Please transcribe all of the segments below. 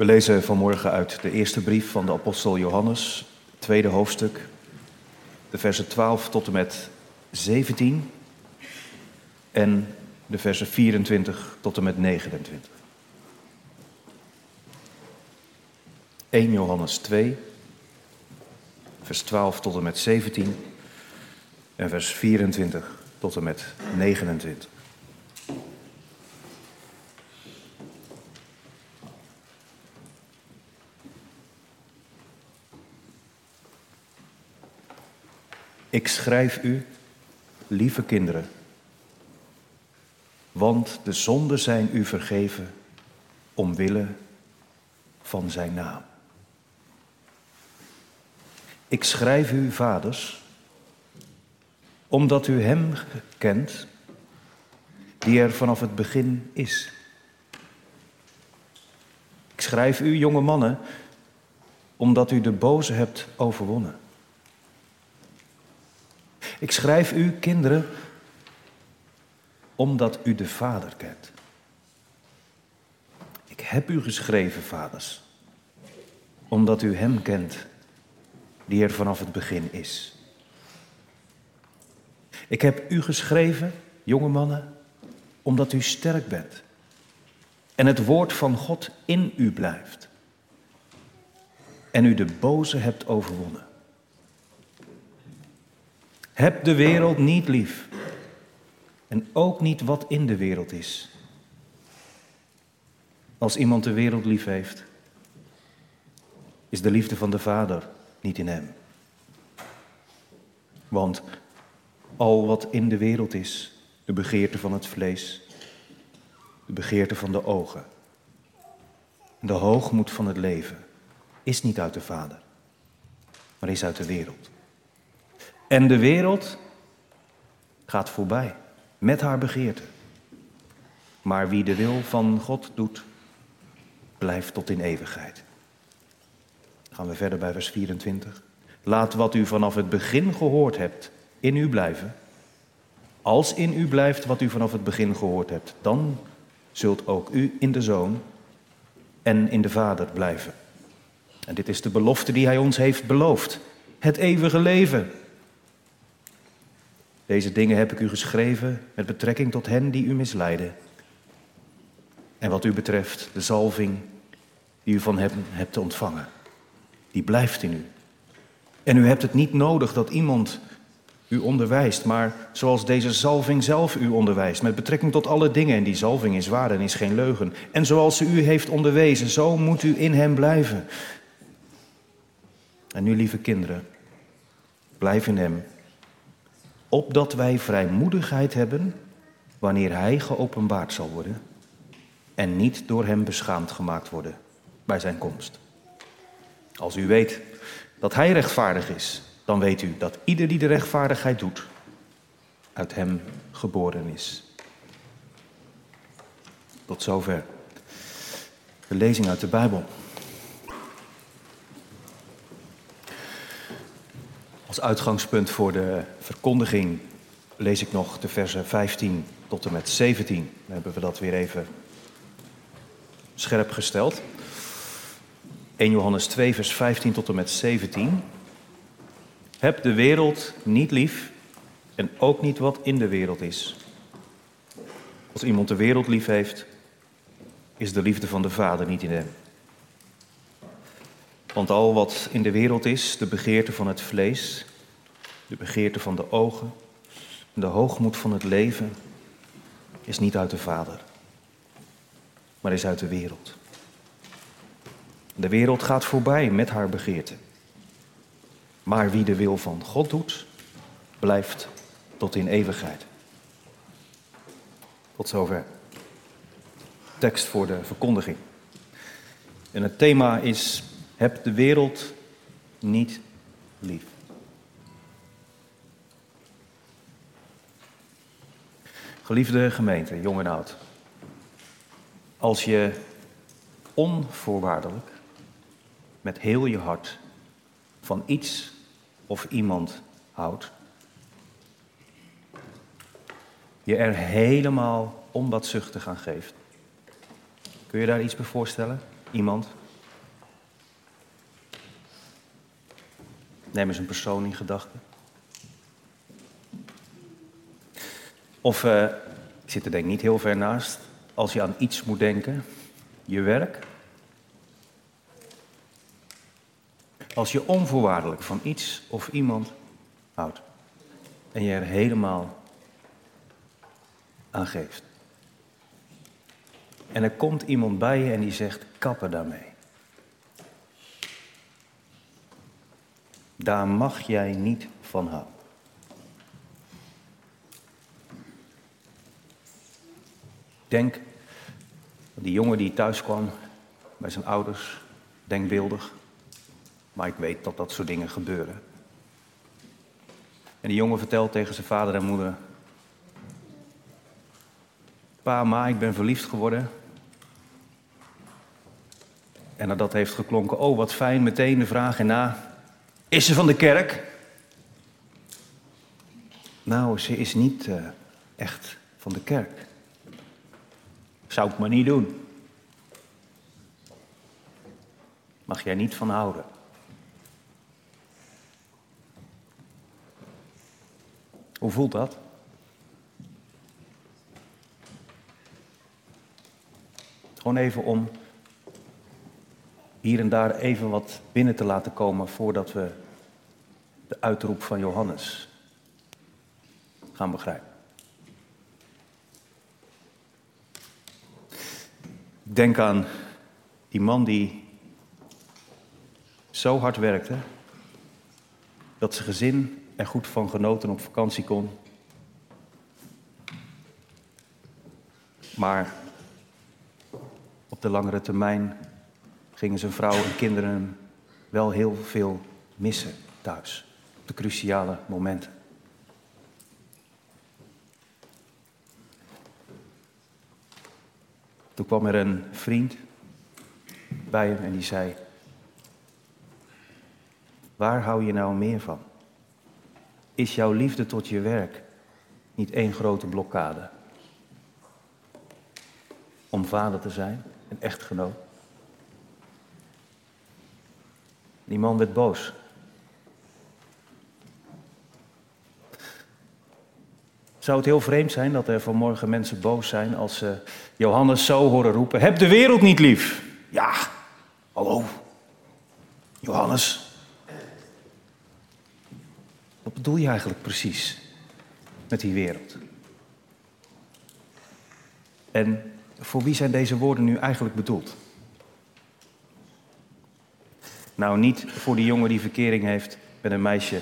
We lezen vanmorgen uit de eerste brief van de apostel Johannes, tweede hoofdstuk, de versen 12 tot en met 17 en de versen 24 tot en met 29. 1 Johannes 2, vers 12 tot en met 17 en vers 24 tot en met 29. Ik schrijf u, lieve kinderen, want de zonden zijn u vergeven omwille van zijn naam. Ik schrijf u, vaders, omdat u Hem kent, die er vanaf het begin is. Ik schrijf u, jonge mannen, omdat u de boze hebt overwonnen. Ik schrijf u, kinderen, omdat u de Vader kent. Ik heb u geschreven, vaders, omdat u Hem kent, die er vanaf het begin is. Ik heb u geschreven, jonge mannen, omdat u sterk bent en het woord van God in u blijft en u de boze hebt overwonnen. Heb de wereld niet lief en ook niet wat in de wereld is. Als iemand de wereld lief heeft, is de liefde van de Vader niet in hem. Want al wat in de wereld is, de begeerte van het vlees, de begeerte van de ogen, de hoogmoed van het leven, is niet uit de Vader, maar is uit de wereld. En de wereld gaat voorbij met haar begeerte. Maar wie de wil van God doet, blijft tot in eeuwigheid. gaan we verder bij vers 24. Laat wat u vanaf het begin gehoord hebt in u blijven. Als in u blijft wat u vanaf het begin gehoord hebt, dan zult ook u in de Zoon en in de Vader blijven. En dit is de belofte die Hij ons heeft beloofd: het eeuwige leven. Deze dingen heb ik u geschreven met betrekking tot hen die u misleiden. En wat u betreft, de zalving die u van hem hebt ontvangen, die blijft in u. En u hebt het niet nodig dat iemand u onderwijst, maar zoals deze zalving zelf u onderwijst, met betrekking tot alle dingen. En die zalving is waar en is geen leugen. En zoals ze u heeft onderwezen, zo moet u in hem blijven. En nu, lieve kinderen, blijf in hem opdat wij vrijmoedigheid hebben wanneer Hij geopenbaard zal worden en niet door Hem beschaamd gemaakt worden bij Zijn komst. Als u weet dat Hij rechtvaardig is, dan weet u dat ieder die de rechtvaardigheid doet, uit Hem geboren is. Tot zover de lezing uit de Bijbel. Als uitgangspunt voor de verkondiging lees ik nog de versen 15 tot en met 17. Dan hebben we dat weer even scherp gesteld. 1 Johannes 2, vers 15 tot en met 17. Heb de wereld niet lief en ook niet wat in de wereld is. Als iemand de wereld lief heeft, is de liefde van de Vader niet in hem. Want al wat in de wereld is, de begeerte van het vlees, de begeerte van de ogen en de hoogmoed van het leven, is niet uit de Vader, maar is uit de wereld. De wereld gaat voorbij met haar begeerte. Maar wie de wil van God doet, blijft tot in eeuwigheid. Tot zover. Tekst voor de verkondiging. En het thema is heb de wereld niet lief. Geliefde gemeente, jong en oud. Als je onvoorwaardelijk, met heel je hart, van iets of iemand houdt, je er helemaal onbaatzuchtig aan geeft. Kun je daar iets bij voorstellen? Iemand Neem eens een persoon in gedachten. Of, uh, ik zit er denk ik niet heel ver naast, als je aan iets moet denken, je werk. Als je onvoorwaardelijk van iets of iemand houdt en je er helemaal aan geeft. En er komt iemand bij je en die zegt: kappen daarmee. Daar mag jij niet van houden. Denk, die jongen die thuis kwam bij zijn ouders, denkbeeldig. Maar ik weet dat dat soort dingen gebeuren. En die jongen vertelt tegen zijn vader en moeder: Pa, ma, ik ben verliefd geworden. En nadat heeft geklonken, oh wat fijn, meteen de vraag erna: Is ze van de kerk? Nou, ze is niet uh, echt van de kerk. Zou ik maar niet doen. Mag jij niet van houden. Hoe voelt dat? Gewoon even om hier en daar even wat binnen te laten komen voordat we de uitroep van Johannes gaan begrijpen. Denk aan die man die zo hard werkte dat zijn gezin er goed van genoten op vakantie kon. Maar op de langere termijn gingen zijn vrouw en kinderen wel heel veel missen thuis. Op de cruciale momenten. Toen kwam er een vriend bij hem en die zei: Waar hou je nou meer van? Is jouw liefde tot je werk niet één grote blokkade? Om vader te zijn, een echtgenoot? Die man werd boos. Zou het heel vreemd zijn dat er vanmorgen mensen boos zijn als ze Johannes zo horen roepen: Heb de wereld niet lief? Ja, hallo. Johannes. Wat bedoel je eigenlijk precies met die wereld? En voor wie zijn deze woorden nu eigenlijk bedoeld? Nou, niet voor die jongen die verkering heeft met een meisje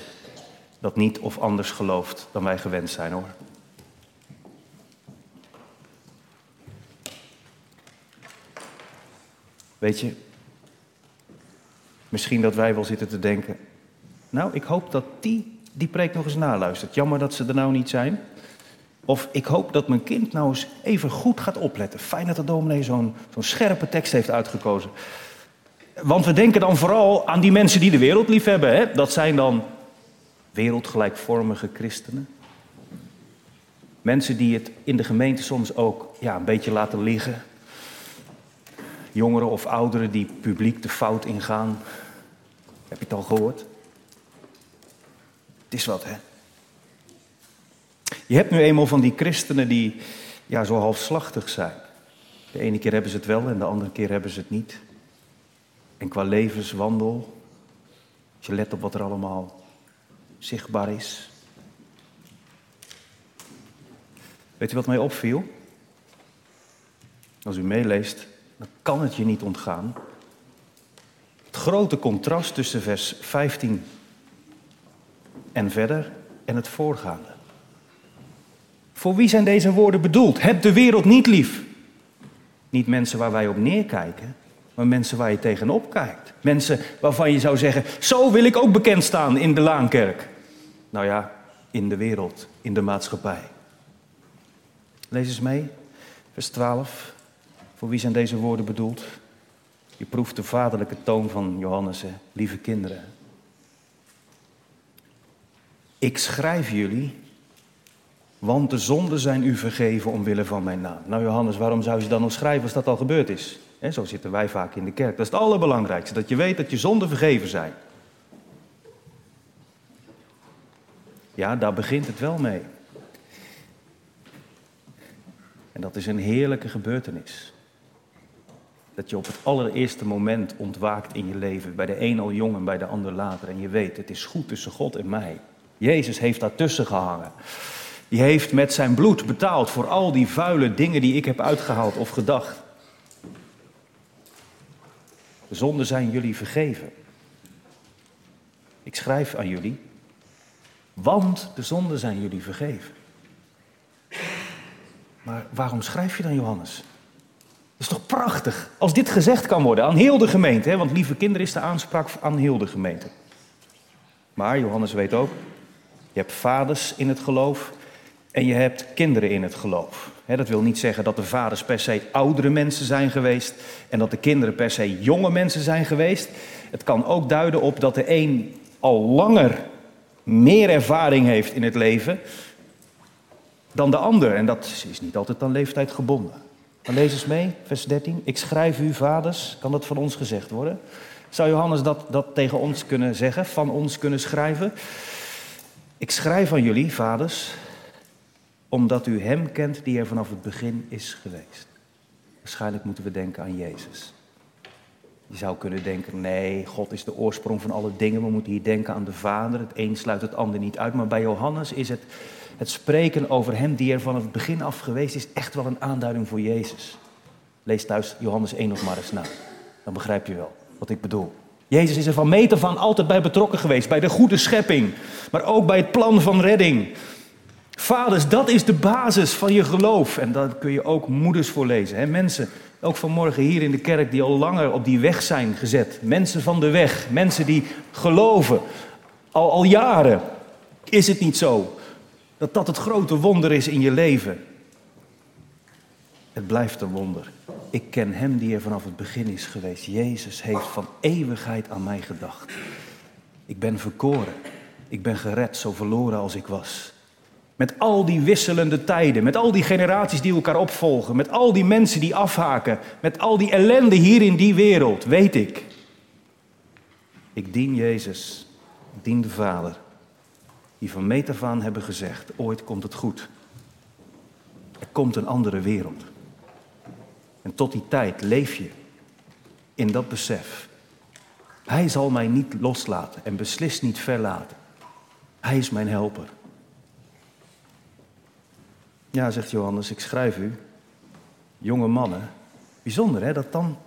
dat niet of anders gelooft dan wij gewend zijn hoor. Weet je, misschien dat wij wel zitten te denken. Nou, ik hoop dat die die preek nog eens naluistert. Jammer dat ze er nou niet zijn. Of ik hoop dat mijn kind nou eens even goed gaat opletten. Fijn dat de dominee zo'n zo'n scherpe tekst heeft uitgekozen. Want we denken dan vooral aan die mensen die de wereld lief hebben. Hè? Dat zijn dan wereldgelijkvormige christenen. Mensen die het in de gemeente soms ook ja, een beetje laten liggen. Jongeren of ouderen die publiek de fout ingaan. Heb je het al gehoord? Het is wat, hè? Je hebt nu eenmaal van die christenen die ja, zo halfslachtig zijn. De ene keer hebben ze het wel en de andere keer hebben ze het niet. En qua levenswandel, als je let op wat er allemaal zichtbaar is. Weet u wat mij opviel? Als u meeleest, dan kan het je niet ontgaan. Het grote contrast tussen vers 15 en verder en het voorgaande. Voor wie zijn deze woorden bedoeld? Heb de wereld niet lief. Niet mensen waar wij op neerkijken, maar mensen waar je tegenop kijkt. Mensen waarvan je zou zeggen, zo wil ik ook bekend staan in de Laankerk. Nou ja, in de wereld, in de maatschappij. Lees eens mee, vers 12. Voor wie zijn deze woorden bedoeld? Je proeft de vaderlijke toon van Johannes, lieve kinderen. Ik schrijf jullie, want de zonden zijn u vergeven omwille van mijn naam. Nou Johannes, waarom zou je dan nog schrijven als dat al gebeurd is? Zo zitten wij vaak in de kerk. Dat is het allerbelangrijkste, dat je weet dat je zonden vergeven zijn. Ja, daar begint het wel mee. En dat is een heerlijke gebeurtenis. Dat je op het allereerste moment ontwaakt in je leven. Bij de een al jong en bij de ander later. En je weet, het is goed tussen God en mij. Jezus heeft daartussen gehangen. Die heeft met zijn bloed betaald voor al die vuile dingen die ik heb uitgehaald of gedacht. De zonden zijn jullie vergeven. Ik schrijf aan jullie, want de zonden zijn jullie vergeven. Maar waarom schrijf je dan Johannes? Dat is toch prachtig als dit gezegd kan worden aan heel de gemeente. Hè? Want lieve kinderen is de aanspraak aan heel de gemeente. Maar Johannes weet ook, je hebt vaders in het geloof en je hebt kinderen in het geloof. Dat wil niet zeggen dat de vaders per se oudere mensen zijn geweest en dat de kinderen per se jonge mensen zijn geweest. Het kan ook duiden op dat de een al langer meer ervaring heeft in het leven dan de ander. En dat is niet altijd aan leeftijd gebonden. Maar lees eens mee, vers 13. Ik schrijf u, vaders, kan dat van ons gezegd worden? Zou Johannes dat, dat tegen ons kunnen zeggen, van ons kunnen schrijven? Ik schrijf aan jullie, vaders, omdat u Hem kent die er vanaf het begin is geweest. Waarschijnlijk moeten we denken aan Jezus. Je zou kunnen denken, nee, God is de oorsprong van alle dingen. We moeten hier denken aan de Vader. Het een sluit het ander niet uit. Maar bij Johannes is het, het spreken over Hem die er vanaf het begin af geweest is, echt wel een aanduiding voor Jezus. Lees thuis Johannes 1 nog maar eens na. Dan begrijp je wel wat ik bedoel. Jezus is er van meter van altijd bij betrokken geweest, bij de goede schepping, maar ook bij het plan van redding. Vaders, dat is de basis van je geloof. En daar kun je ook moeders voor lezen. Hè? Mensen, ook vanmorgen hier in de kerk, die al langer op die weg zijn gezet. Mensen van de weg, mensen die geloven. Al, al jaren is het niet zo dat dat het grote wonder is in je leven. Het blijft een wonder. Ik ken Hem die er vanaf het begin is geweest. Jezus heeft van eeuwigheid aan mij gedacht. Ik ben verkoren. Ik ben gered, zo verloren als ik was. Met al die wisselende tijden, met al die generaties die elkaar opvolgen, met al die mensen die afhaken, met al die ellende hier in die wereld, weet ik. Ik dien Jezus, ik dien de Vader, die van meet af aan hebben gezegd, ooit komt het goed. Er komt een andere wereld. En tot die tijd leef je in dat besef. Hij zal mij niet loslaten en beslist niet verlaten. Hij is mijn helper. Ja, zegt Johannes, ik schrijf u, jonge mannen. Bijzonder hè, dat dan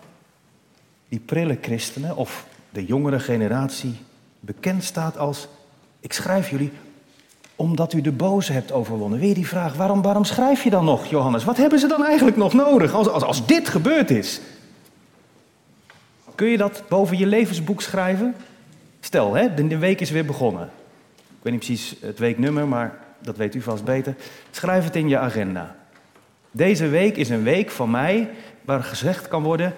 die prille christenen of de jongere generatie bekend staat als, ik schrijf jullie omdat u de boze hebt overwonnen. Weer die vraag, waarom, waarom schrijf je dan nog, Johannes? Wat hebben ze dan eigenlijk nog nodig als, als, als dit gebeurd is? Kun je dat boven je levensboek schrijven? Stel, hè, de week is weer begonnen. Ik weet niet precies het weeknummer, maar dat weet u vast beter. Schrijf het in je agenda. Deze week is een week van mij waar gezegd kan worden: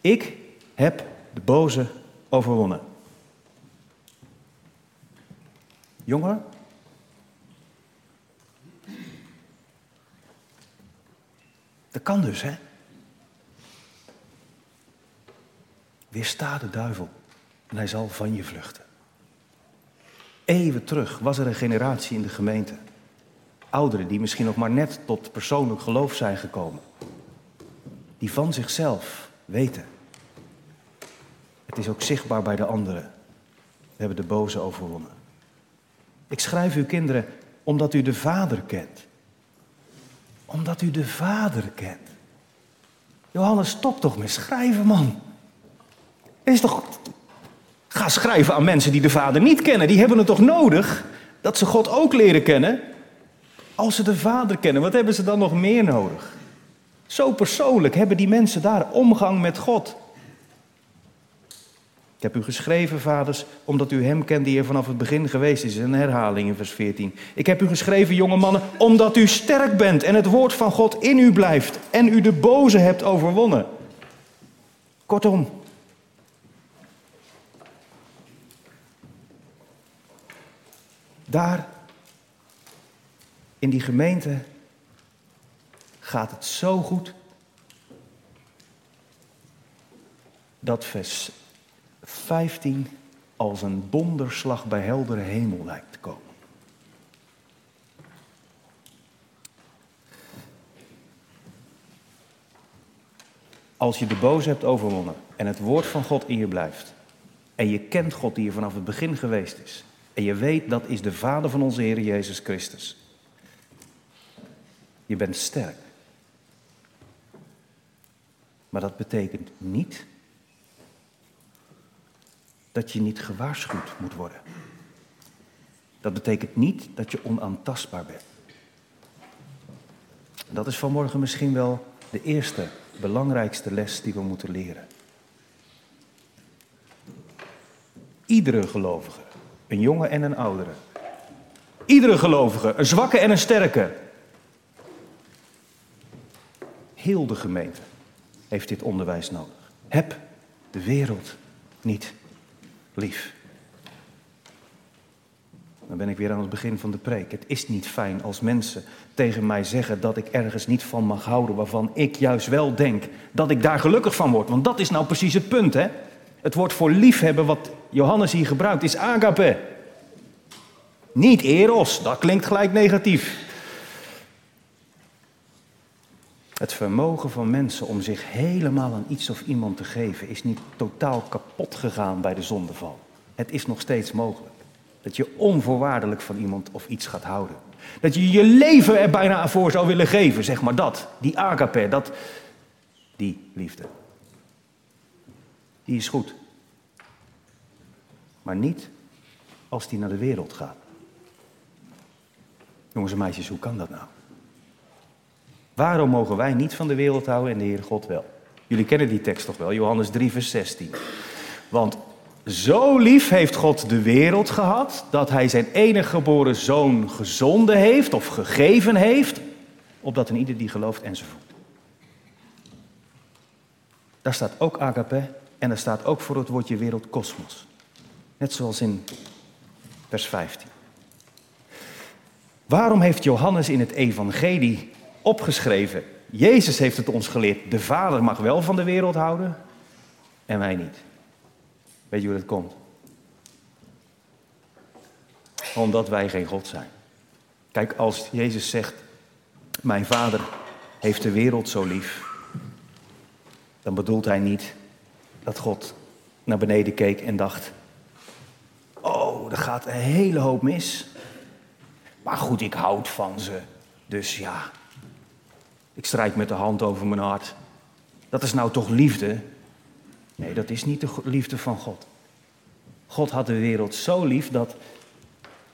Ik heb de boze overwonnen. Jongen, dat kan dus, hè? Weersta de duivel en hij zal van je vluchten. Eeuwen terug was er een generatie in de gemeente. Ouderen die misschien nog maar net tot persoonlijk geloof zijn gekomen. Die van zichzelf weten. Het is ook zichtbaar bij de anderen. We hebben de boze overwonnen. Ik schrijf u kinderen omdat u de Vader kent. Omdat u de Vader kent. Johannes, stop toch met schrijven, man. Is toch Ga schrijven aan mensen die de Vader niet kennen. Die hebben het toch nodig dat ze God ook leren kennen? Als ze de Vader kennen, wat hebben ze dan nog meer nodig? Zo persoonlijk hebben die mensen daar omgang met God. Ik heb u geschreven, vaders, omdat u hem kent die er vanaf het begin geweest is. Een herhaling in vers 14. Ik heb u geschreven, jonge mannen, omdat u sterk bent en het woord van God in u blijft en u de boze hebt overwonnen. Kortom, Daar in die gemeente gaat het zo goed dat vers 15 als een donderslag bij heldere hemel lijkt te komen. Als je de boze hebt overwonnen en het woord van God in je blijft en je kent God die er vanaf het begin geweest is en je weet dat is de Vader van onze Heer Jezus Christus, je bent sterk. Maar dat betekent niet dat je niet gewaarschuwd moet worden. Dat betekent niet dat je onaantastbaar bent. Dat is vanmorgen misschien wel de eerste, belangrijkste les die we moeten leren. Iedere gelovige, een jonge en een oudere. Iedere gelovige, een zwakke en een sterke. Heel de gemeente heeft dit onderwijs nodig. Heb de wereld niet lief. Dan ben ik weer aan het begin van de preek. Het is niet fijn als mensen tegen mij zeggen dat ik ergens niet van mag houden, waarvan ik juist wel denk dat ik daar gelukkig van word. Want dat is nou precies het punt, hè? Het woord voor liefhebben wat Johannes hier gebruikt is agape. Niet eros, dat klinkt gelijk negatief. Het vermogen van mensen om zich helemaal aan iets of iemand te geven is niet totaal kapot gegaan bij de zondeval. Het is nog steeds mogelijk. Dat je onvoorwaardelijk van iemand of iets gaat houden. Dat je je leven er bijna voor zou willen geven, zeg maar dat. Die agape, dat, die liefde. Die is goed. Maar niet als die naar de wereld gaat. Jongens en meisjes, hoe kan dat nou? Waarom mogen wij niet van de wereld houden en de Heer God wel? Jullie kennen die tekst toch wel, Johannes 3, vers 16. Want zo lief heeft God de wereld gehad dat hij zijn enige geboren zoon gezonden heeft of gegeven heeft, opdat een ieder die gelooft enzovoort. Daar staat ook agape en daar staat ook voor het woordje wereld kosmos. Net zoals in vers 15. Waarom heeft Johannes in het evangelie opgeschreven. Jezus heeft het ons geleerd. De Vader mag wel van de wereld houden en wij niet. Weet je hoe dat komt? Omdat wij geen God zijn. Kijk, als Jezus zegt, mijn Vader heeft de wereld zo lief, dan bedoelt hij niet dat God naar beneden keek en dacht, oh, er gaat een hele hoop mis. Maar goed, ik houd van ze. Dus ja, ik strijk met de hand over mijn hart. Dat is nou toch liefde? Nee, dat is niet de liefde van God. God had de wereld zo lief dat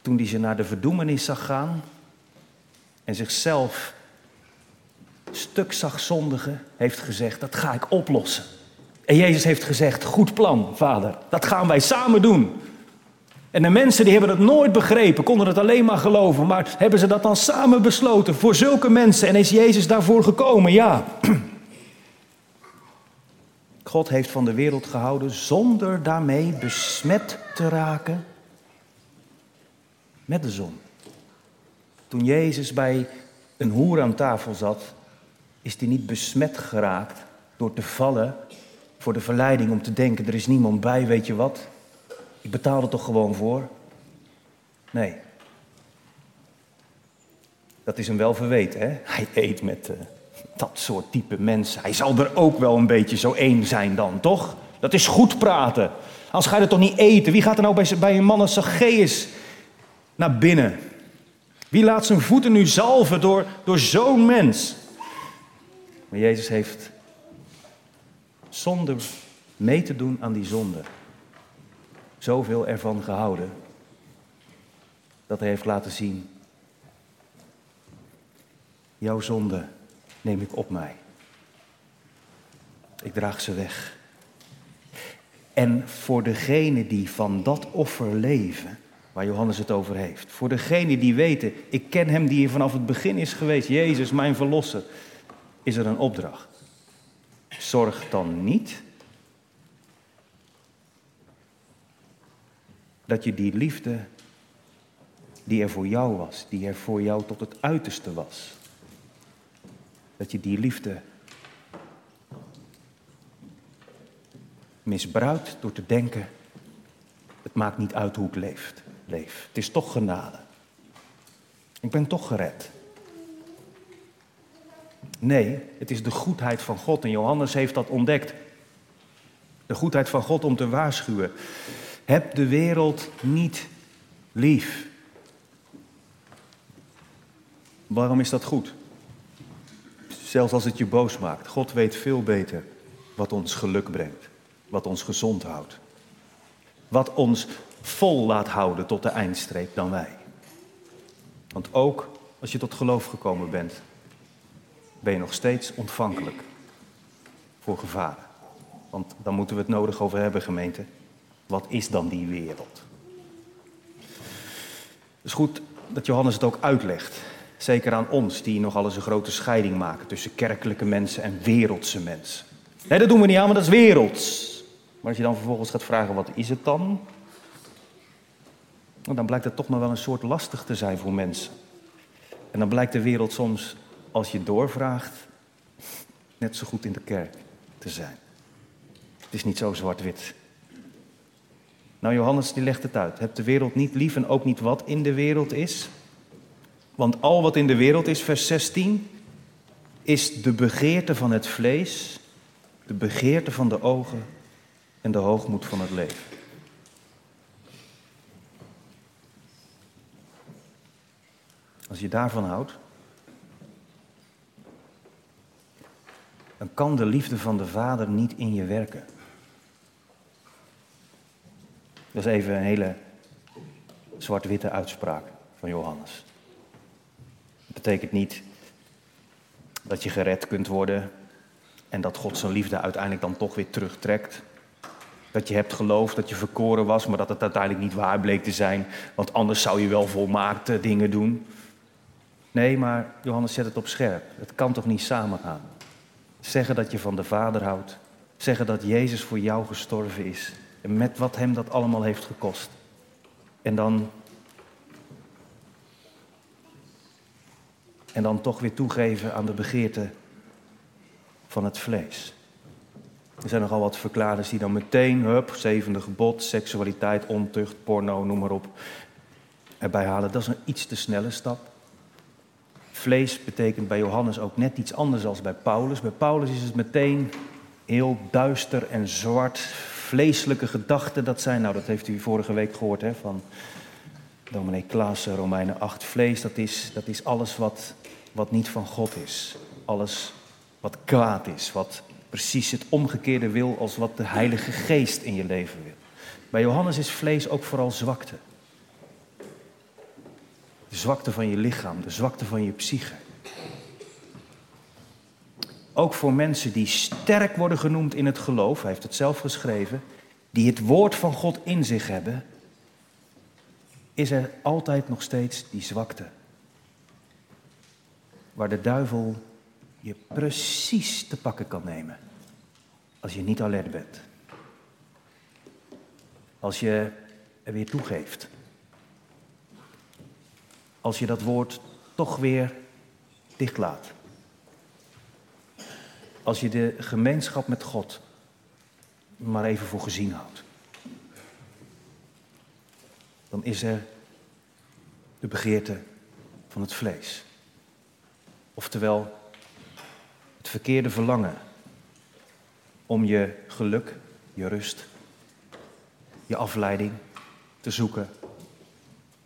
toen hij ze naar de verdoemenis zag gaan en zichzelf stuk zag zondigen, heeft gezegd, dat ga ik oplossen. En Jezus heeft gezegd, goed plan, vader, dat gaan wij samen doen. En de mensen die hebben het nooit begrepen, konden het alleen maar geloven. Maar hebben ze dat dan samen besloten voor zulke mensen? En is Jezus daarvoor gekomen? Ja. God heeft van de wereld gehouden zonder daarmee besmet te raken met de zon. Toen Jezus bij een hoer aan tafel zat, is hij niet besmet geraakt door te vallen voor de verleiding om te denken, er is niemand bij, weet je wat? Ik betaal er toch gewoon voor? Nee. Dat is hem wel verweten, hè? Hij eet met uh, dat soort type mensen. Hij zal er ook wel een beetje zo één zijn dan, toch? Dat is goed praten. Anders ga je er toch niet eten. Wie gaat er nou bij, bij een man als Zacchaeus naar binnen? Wie laat zijn voeten nu zalven door, door zo'n mens? Maar Jezus heeft zonder mee te doen aan die zonde zoveel ervan gehouden dat hij heeft laten zien, jouw zonde neem ik op mij. Ik draag ze weg. En voor degene die van dat offer leven, waar Johannes het over heeft, voor degene die weten, ik ken hem die hier vanaf het begin is geweest, Jezus, mijn verlosser, is er een opdracht. Zorg dan niet dat je die liefde die er voor jou was, die er voor jou tot het uiterste was, dat je die liefde misbruikt door te denken, het maakt niet uit hoe ik leef. leef. Het is toch genade. Ik ben toch gered. Nee, het is de goedheid van God. En Johannes heeft dat ontdekt. De goedheid van God om te waarschuwen. Heb de wereld niet lief. Waarom is dat goed? Zelfs als het je boos maakt. God weet veel beter wat ons geluk brengt, wat ons gezond houdt, wat ons vol laat houden tot de eindstreep dan wij. Want ook als je tot geloof gekomen bent, ben je nog steeds ontvankelijk voor gevaren. Want dan moeten we het nodig over hebben, gemeente. Wat is dan die wereld? Het is goed dat Johannes het ook uitlegt. Zeker aan ons, die nogal eens een grote scheiding maken tussen kerkelijke mensen en wereldse mensen. Nee, dat doen we niet aan, want dat is werelds. Maar als je dan vervolgens gaat vragen, wat is het dan? Dan blijkt het toch nog wel een soort lastig te zijn voor mensen. En dan blijkt de wereld soms, als je doorvraagt, net zo goed in de kerk te zijn. Het is niet zo zwart-wit. Nou, Johannes die legt het uit. Heb de wereld niet lief en ook niet wat in de wereld is. Want al wat in de wereld is, vers 16, is de begeerte van het vlees, de begeerte van de ogen en de hoogmoed van het leven. Als je daarvan houdt, dan kan de liefde van de Vader niet in je werken. Dat is even een hele zwart-witte uitspraak van Johannes. Dat betekent niet dat je gered kunt worden en dat God zijn liefde uiteindelijk dan toch weer terugtrekt. Dat je hebt geloofd dat je verkoren was, maar dat het uiteindelijk niet waar bleek te zijn, want anders zou je wel volmaakte dingen doen. Nee, maar Johannes zet het op scherp. Het kan toch niet samengaan? Zeggen dat je van de Vader houdt, zeggen dat Jezus voor jou gestorven is en met wat hem dat allemaal heeft gekost. En dan en dan toch weer toegeven aan de begeerte van het vlees. Er zijn nogal wat verklaarders die dan meteen, hup, zevende gebod, seksualiteit, ontucht, porno, noem maar op, erbij halen. Dat is een iets te snelle stap. Vlees betekent bij Johannes ook net iets anders dan bij Paulus. Bij Paulus is het meteen heel duister en zwart. Vleeselijke gedachten, dat zijn, nou dat heeft u vorige week gehoord hè, van dominee Klaassen, Romeinen 8. Vlees, dat is, dat is alles wat, wat niet van God is. Alles wat kwaad is, wat precies het omgekeerde wil als wat de Heilige Geest in je leven wil. Bij Johannes is vlees ook vooral zwakte. De zwakte van je lichaam, de zwakte van je psyche. Ook voor mensen die sterk worden genoemd in het geloof, hij heeft het zelf geschreven, die het woord van God in zich hebben, is er altijd nog steeds die zwakte. Waar de duivel je precies te pakken kan nemen als je niet alert bent. Als je er weer toegeeft. Als je dat woord toch weer dichtlaat. Als je de gemeenschap met God maar even voor gezien houdt. Dan is er de begeerte van het vlees. Oftewel, het verkeerde verlangen om je geluk, je rust, je afleiding te zoeken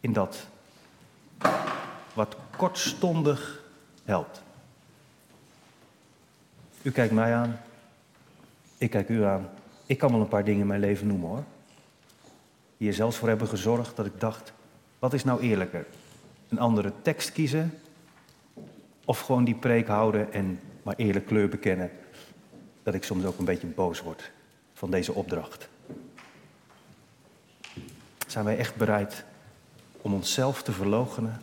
in dat wat kortstondig helpt. U kijkt mij aan, ik kijk u aan. Ik kan wel een paar dingen in mijn leven noemen hoor. Die er zelfs voor hebben gezorgd dat ik dacht, wat is nou eerlijker? Een andere tekst kiezen of gewoon die preek houden en maar eerlijk kleur bekennen dat ik soms ook een beetje boos word van deze opdracht. Zijn wij echt bereid om onszelf te verloochenen,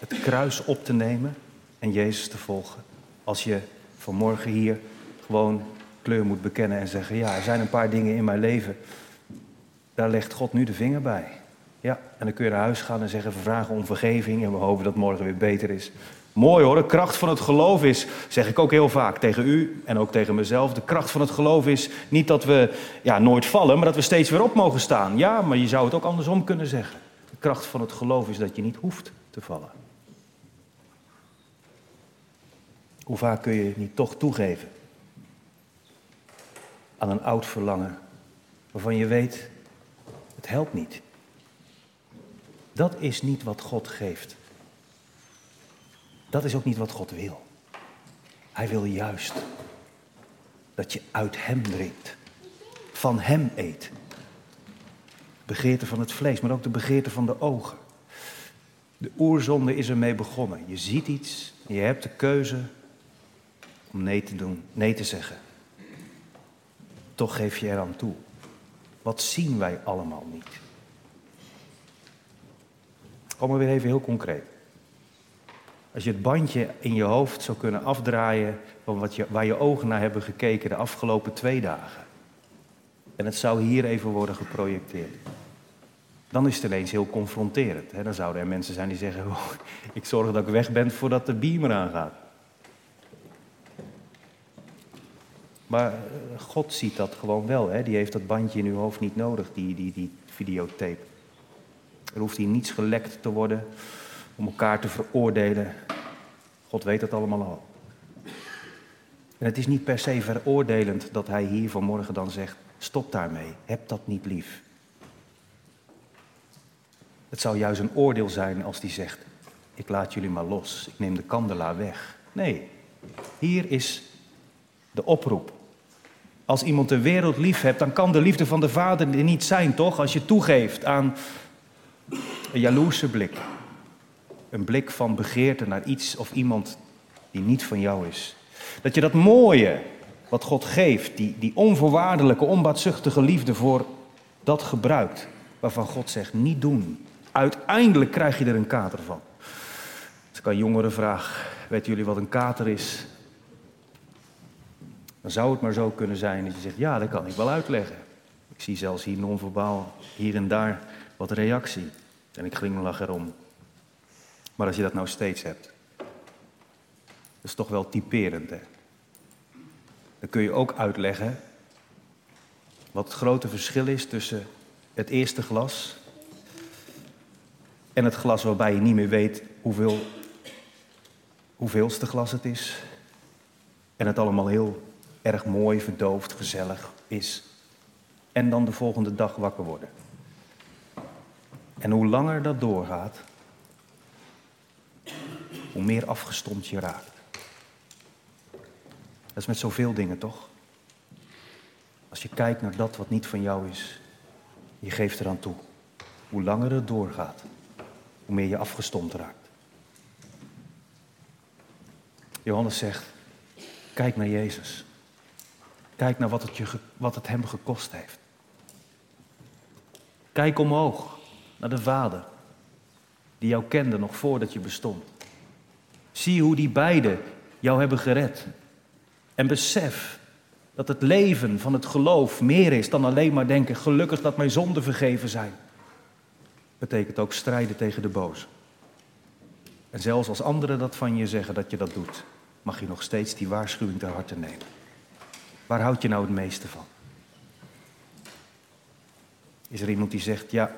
het kruis op te nemen en Jezus te volgen? Als je vanmorgen hier gewoon kleur moet bekennen en zeggen: Ja, er zijn een paar dingen in mijn leven, daar legt God nu de vinger bij. Ja, en dan kun je naar huis gaan en zeggen: We vragen om vergeving en we hopen dat morgen weer beter is. Mooi hoor, de kracht van het geloof is, zeg ik ook heel vaak tegen u en ook tegen mezelf. De kracht van het geloof is niet dat we ja, nooit vallen, maar dat we steeds weer op mogen staan. Ja, maar je zou het ook andersom kunnen zeggen. De kracht van het geloof is dat je niet hoeft te vallen. Hoe vaak kun je het niet toch toegeven aan een oud verlangen waarvan je weet, het helpt niet. Dat is niet wat God geeft. Dat is ook niet wat God wil. Hij wil juist dat je uit Hem drinkt, van Hem eet. Begeerte van het vlees, maar ook de begeerte van de ogen. De oerzonde is ermee begonnen. Je ziet iets, je hebt de keuze om nee te doen, nee te zeggen. Toch geef je eraan toe. Wat zien wij allemaal niet? Kom maar weer even heel concreet. Als je het bandje in je hoofd zou kunnen afdraaien van wat je, waar je ogen naar hebben gekeken de afgelopen twee dagen. En het zou hier even worden geprojecteerd. Dan is het ineens heel confronterend. Hè? Dan zouden er mensen zijn die zeggen, oh, ik zorg dat ik weg ben voordat de beamer aangaat. Maar eh, God ziet dat gewoon wel. Hè? Die heeft dat bandje in uw hoofd niet nodig, die, die, die videotape. Er hoeft hier niets gelekt te worden om elkaar te veroordelen. God weet het allemaal al. En het is niet per se veroordelend dat hij hier vanmorgen dan zegt: stop daarmee, heb dat niet lief. Het zou juist een oordeel zijn als die zegt: ik laat jullie maar los, ik neem de kandelaar weg. Nee, hier is de oproep. Als iemand de wereld lief hebt, dan kan de liefde van de Vader er niet zijn, toch? Als je toegeeft aan een jaloerse blik. Een blik van begeerte naar iets of iemand die niet van jou is. Dat je dat mooie wat God geeft, die, die onvoorwaardelijke, onbaatzuchtige liefde voor dat gebruikt. Waarvan God zegt, niet doen. Uiteindelijk krijg je er een kater van. Als ik aan jongeren vraag, weten jullie wat een kater is? Dan zou het maar zo kunnen zijn dat je zegt, ja, dat kan ik wel uitleggen. Ik zie zelfs hier non-verbaal, hier en daar, wat reactie. En ik glimlach erom. Maar als je dat nou steeds hebt, dat is toch wel typerend, hè? Dan kun je ook uitleggen wat het grote verschil is tussen het eerste glas en het glas waarbij je niet meer weet hoeveel, hoeveelste glas het is. En het allemaal heel erg mooi, verdoofd, gezellig is. En dan de volgende dag wakker worden. En hoe langer dat doorgaat, hoe meer afgestomd je raakt. Dat is met zoveel dingen toch? Als je kijkt naar dat wat niet van jou is, je geeft eraan toe. Hoe langer het doorgaat, hoe meer je afgestomd raakt. Johannes zegt, kijk naar Jezus. Kijk naar wat het, je, wat het hem gekost heeft. Kijk omhoog naar de Vader, die jou kende nog voordat je bestond. Zie hoe die beiden jou hebben gered. En besef dat het leven van het geloof meer is dan alleen maar denken: gelukkig dat mijn zonden vergeven zijn. Betekent ook strijden tegen de boze. En zelfs als anderen dat van je zeggen dat je dat doet, mag je nog steeds die waarschuwing ter harte nemen. Waar houd je nou het meeste van? Is er iemand die zegt, ja,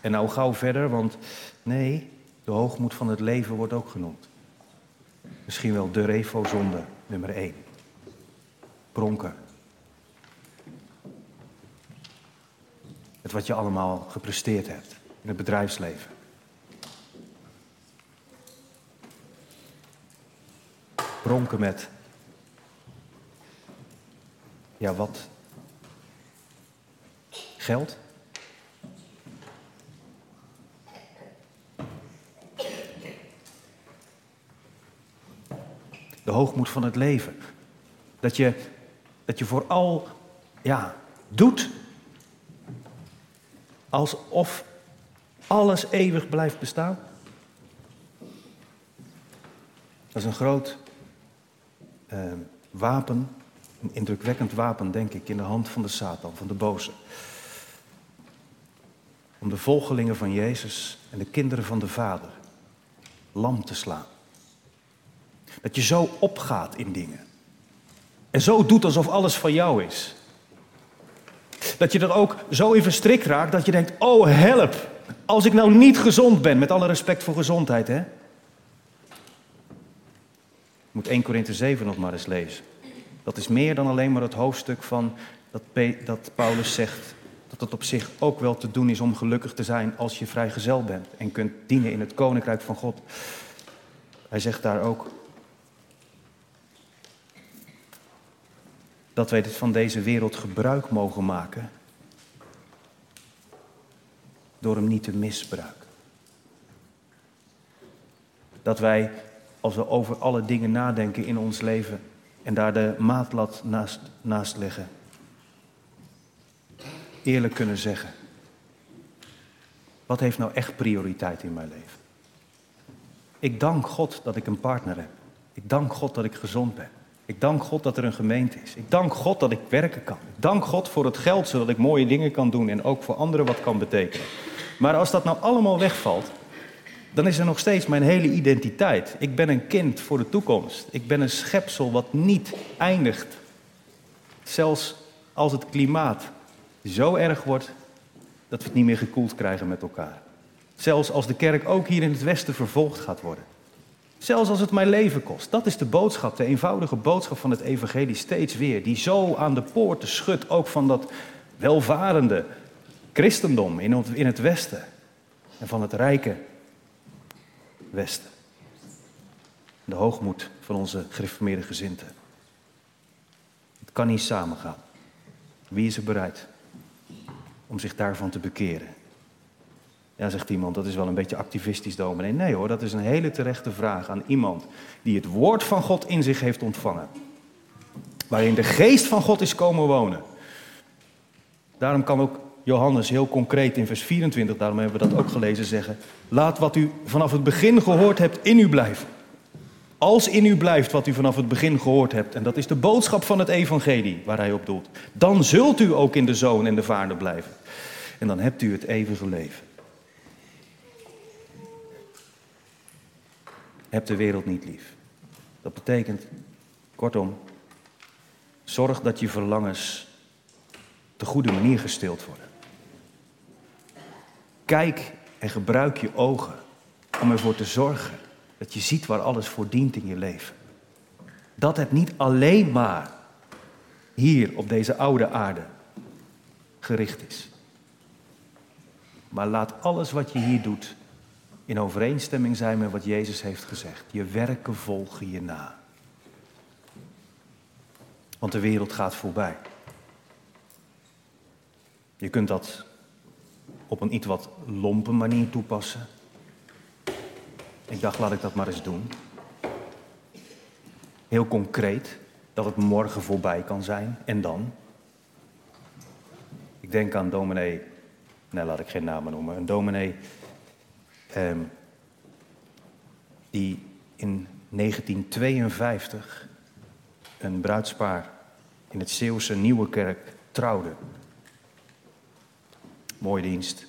en nou gauw verder, want nee, de hoogmoed van het leven wordt ook genoemd. Misschien wel de refozonde nummer één. Pronken. Het wat je allemaal gepresteerd hebt in het bedrijfsleven. Pronken met ja, wat? Geld? De hoogmoed van het leven. Dat je, dat je vooral ja, doet alsof alles eeuwig blijft bestaan. Dat is een groot uh, wapen een indrukwekkend wapen, denk ik, in de hand van de Satan, van de boze. Om de volgelingen van Jezus en de kinderen van de Vader lam te slaan. Dat je zo opgaat in dingen. En zo doet alsof alles van jou is. Dat je er ook zo in verstrikt raakt dat je denkt: oh help, als ik nou niet gezond ben, met alle respect voor gezondheid, hè? moet 1 Korinthe 7 nog maar eens lezen. Dat is meer dan alleen maar het hoofdstuk van dat, dat Paulus zegt dat het op zich ook wel te doen is om gelukkig te zijn als je vrijgezel bent en kunt dienen in het koninkrijk van God. Hij zegt daar ook dat wij van deze wereld gebruik mogen maken door hem niet te misbruiken. Dat wij, als we over alle dingen nadenken in ons leven en daar de maatlat naast, naast leggen, eerlijk kunnen zeggen, wat heeft nou echt prioriteit in mijn leven? Ik dank God dat ik een partner heb. Ik dank God dat ik gezond ben. Ik dank God dat er een gemeente is. Ik dank God dat ik werken kan. Ik dank God voor het geld, zodat ik mooie dingen kan doen en ook voor anderen wat kan betekenen. Maar als dat nou allemaal wegvalt, dan is er nog steeds mijn hele identiteit. Ik ben een kind voor de toekomst. Ik ben een schepsel wat niet eindigt. Zelfs als het klimaat zo erg wordt dat we het niet meer gekoeld krijgen met elkaar. Zelfs als de kerk ook hier in het Westen vervolgd gaat worden. Zelfs als het mijn leven kost. Dat is de boodschap, de eenvoudige boodschap van het evangelie steeds weer. Die zo aan de poorten schudt, ook van dat welvarende christendom in het, Westen. En van het rijke Westen. De hoogmoed van onze gereformeerde gezinten. Het kan niet samengaan. Wie is er bereid om zich daarvan te bekeren? Ja, zegt iemand, dat is wel een beetje activistisch dominee. Nee hoor, dat is een hele terechte vraag aan iemand die het woord van God in zich heeft ontvangen. Waarin de geest van God is komen wonen. Daarom kan ook Johannes heel concreet in vers 24, daarom hebben we dat ook gelezen, zeggen: Laat wat u vanaf het begin gehoord hebt in u blijven. Als in u blijft wat u vanaf het begin gehoord hebt, en dat is de boodschap van het evangelie waar hij op doelt, dan zult u ook in de zoon en de vader blijven. En dan hebt u het eeuwige leven. Heb de wereld niet lief. Dat betekent, kortom, zorg dat je verlangens de goede manier gestild worden. Kijk en gebruik je ogen om ervoor te zorgen dat je ziet waar alles voor dient in je leven. Dat het niet alleen maar hier op deze oude aarde gericht is. Maar laat alles wat je hier doet in overeenstemming zijn met wat Jezus heeft gezegd. Je werken volgen je na. Want de wereld gaat voorbij. Je kunt dat op een iets wat lompe manier toepassen. Ik dacht, laat ik dat maar eens doen. Heel concreet, dat het morgen voorbij kan zijn. En dan? Ik denk aan dominee, nee laat ik geen namen noemen, een dominee ehm, die in 1952 een bruidspaar in het Zeeuwse Nieuwe Kerk trouwde. Mooie dienst.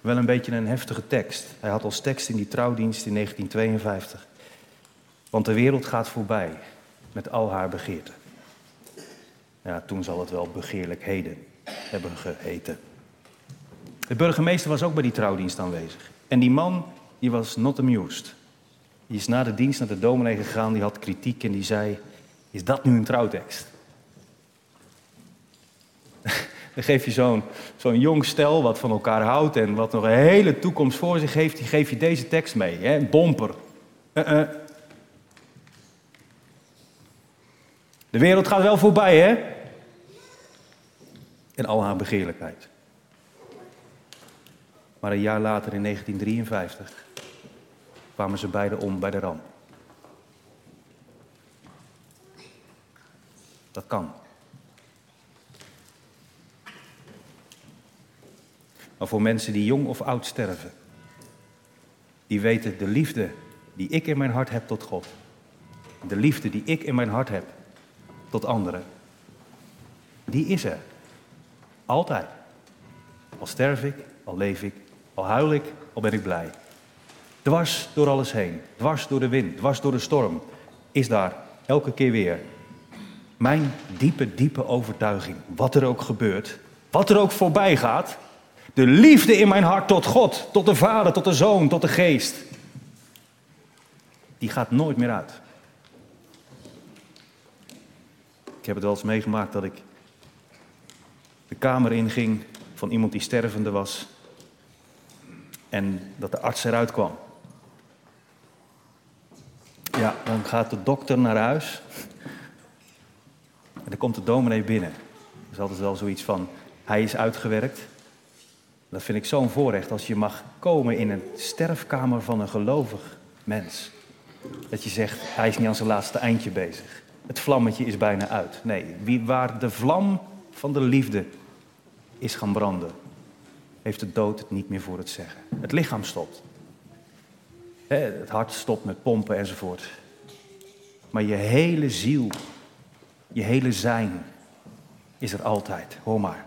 Wel een beetje een heftige tekst. Hij had als tekst in die trouwdienst in 1952. Want de wereld gaat voorbij met al haar begeerten. Ja, toen zal het wel begeerlijkheden hebben geheten. De burgemeester was ook bij die trouwdienst aanwezig. En die man, die was not amused. Die is na de dienst naar de dominee gegaan, die had kritiek en die zei... Is dat nu een trouwtekst? Dan geef je zo'n zo'n jong stel wat van elkaar houdt en wat nog een hele toekomst voor zich heeft, die geef je deze tekst mee. Hè? Bomper. Uh -uh. De wereld gaat wel voorbij, hè? En al haar begeerlijkheid. Maar een jaar later, in 1953, kwamen ze beiden om bij de ramp. Dat kan. Maar voor mensen die jong of oud sterven. Die weten de liefde die ik in mijn hart heb tot God. De liefde die ik in mijn hart heb tot anderen. Die is er. Altijd. Al sterf ik, al leef ik, al huil ik, al ben ik blij. Dwars door alles heen, dwars door de wind, dwars door de storm, is daar elke keer weer mijn diepe, diepe overtuiging. Wat er ook gebeurt, wat er ook voorbij gaat, de liefde in mijn hart tot God, tot de Vader, tot de Zoon, tot de Geest. Die gaat nooit meer uit. Ik heb het wel eens meegemaakt dat ik de kamer inging van iemand die stervende was en dat de arts eruit kwam. Ja, dan gaat de dokter naar huis en dan komt de dominee binnen. Dat is altijd wel zoiets van, hij is uitgewerkt. Dat vind ik zo'n voorrecht als je mag komen in een sterfkamer van een gelovig mens. Dat je zegt, hij is niet aan zijn laatste eindje bezig. Het vlammetje is bijna uit. Nee, wie, waar de vlam van de liefde is gaan branden, heeft de dood het niet meer voor het zeggen. Het lichaam stopt. Het hart stopt met pompen enzovoort. Maar je hele ziel, je hele zijn is er altijd. Hoor maar.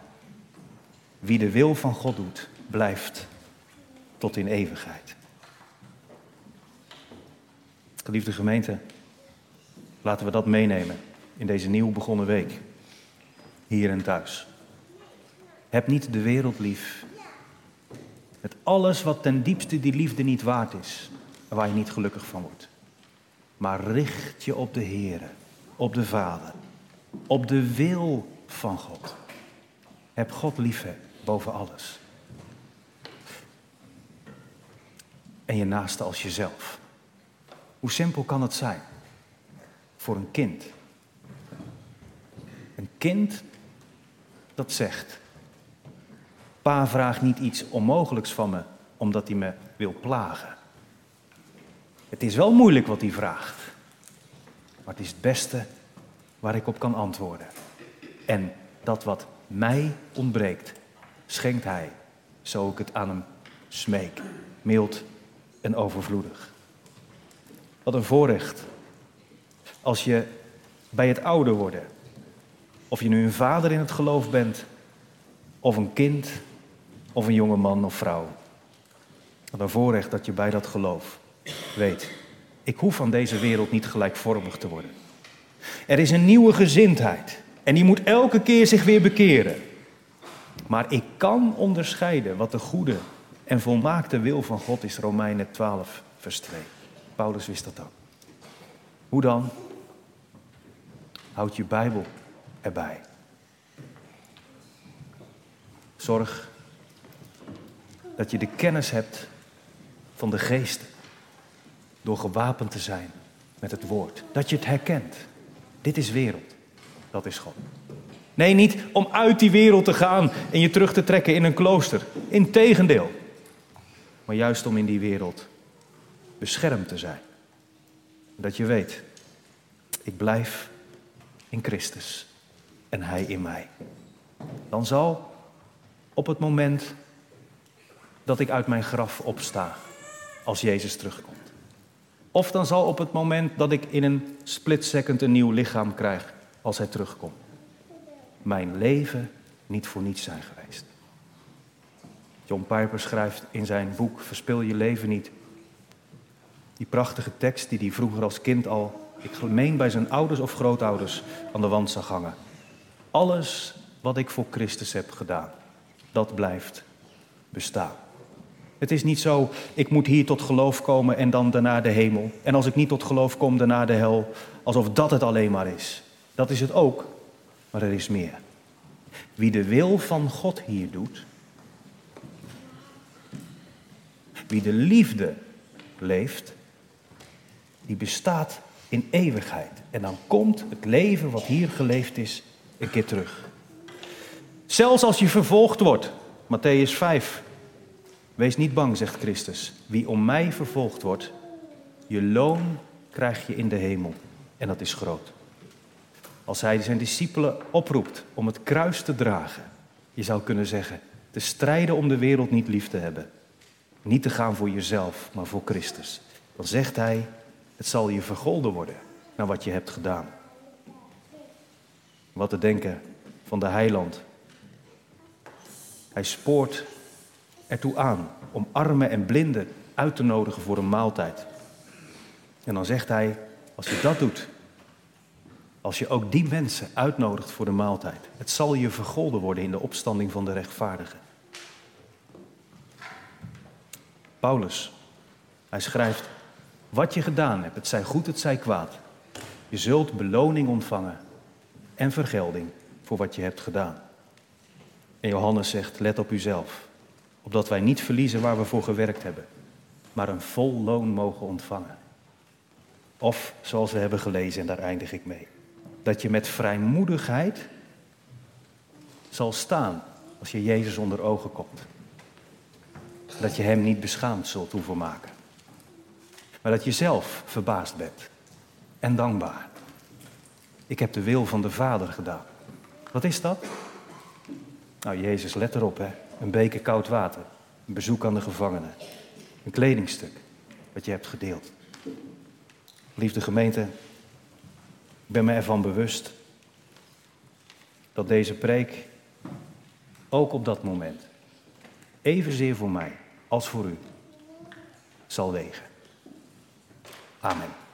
Wie de wil van God doet, blijft tot in eeuwigheid. Geliefde gemeente, laten we dat meenemen in deze nieuw begonnen week, hier en thuis. Heb niet de wereld lief, met alles wat ten diepste die liefde niet waard is en waar je niet gelukkig van wordt. Maar richt je op de Heer, op de Vader, op de wil van God. Heb God lief boven alles. En je naaste als jezelf. Hoe simpel kan het zijn voor een kind? Een kind dat zegt: Pa vraagt niet iets onmogelijks van me omdat hij me wil plagen. Het is wel moeilijk wat hij vraagt, maar het is het beste waar ik op kan antwoorden. En dat wat mij ontbreekt, schenkt hij, zo ik het aan hem smeek, mild en overvloedig. Wat een voorrecht als je bij het ouder worden, of je nu een vader in het geloof bent, of een kind, of een jonge man of vrouw. Wat een voorrecht dat je bij dat geloof weet, ik hoef van deze wereld niet gelijkvormig te worden. Er is een nieuwe gezindheid en die moet elke keer zich weer bekeren. Maar ik kan onderscheiden wat de goede en volmaakte wil van God is, Romeinen 12, vers 2. Paulus wist dat ook. Hoe dan? Houd je Bijbel erbij. Zorg dat je de kennis hebt van de geest door gewapend te zijn met het woord. Dat je het herkent. Dit is wereld, dat is God. Nee, niet om uit die wereld te gaan en je terug te trekken in een klooster. Integendeel. Maar juist om in die wereld beschermd te zijn. Dat je weet, ik blijf in Christus en Hij in mij. Dan zal op het moment dat ik uit mijn graf opsta, als Jezus terugkomt. Of dan zal op het moment dat ik in een split second een nieuw lichaam krijg, als Hij terugkomt mijn leven niet voor niets zijn geweest. John Piper schrijft in zijn boek Verspil je leven niet. Die prachtige tekst die hij vroeger als kind al, ik meen bij zijn ouders of grootouders, aan de wand zag hangen. Alles wat ik voor Christus heb gedaan, dat blijft bestaan. Het is niet zo, ik moet hier tot geloof komen en dan daarna de hemel. En als ik niet tot geloof kom, daarna de hel. Alsof dat het alleen maar is. Dat is het ook, maar er is meer. Wie de wil van God hier doet, wie de liefde leeft, die bestaat in eeuwigheid. En dan komt het leven wat hier geleefd is een keer terug. Zelfs als je vervolgd wordt, Matthäus 5. Wees niet bang, zegt Christus. Wie om mij vervolgd wordt, je loon krijg je in de hemel. En dat is groot. Als hij zijn discipelen oproept om het kruis te dragen. Je zou kunnen zeggen, te strijden om de wereld niet lief te hebben. Niet te gaan voor jezelf, maar voor Christus. Dan zegt hij, het zal je vergolden worden naar wat je hebt gedaan. Wat te denken van de heiland. Hij spoort ertoe aan om armen en blinden uit te nodigen voor een maaltijd. En dan zegt hij, als je dat doet, als je ook die mensen uitnodigt voor de maaltijd. Het zal je vergolden worden in de opstanding van de rechtvaardigen. Paulus, hij schrijft, wat je gedaan hebt, het zij goed, het zij kwaad. Je zult beloning ontvangen en vergelding voor wat je hebt gedaan. En Johannes zegt, let op uzelf, opdat wij niet verliezen waar we voor gewerkt hebben, maar een vol loon mogen ontvangen. Of, zoals we hebben gelezen, en daar eindig ik mee, dat je met vrijmoedigheid zal staan als je Jezus onder ogen komt. Dat je Hem niet beschaamd zult hoeven maken. Maar dat je zelf verbaasd bent en dankbaar. Ik heb de wil van de Vader gedaan. Wat is dat? Nou, Jezus, let erop, hè. Een beker koud water. Een bezoek aan de gevangenen. Een kledingstuk wat je hebt gedeeld. Liefde gemeente, ik ben me ervan bewust dat deze preek ook op dat moment evenzeer voor mij als voor u zal wegen. Amen.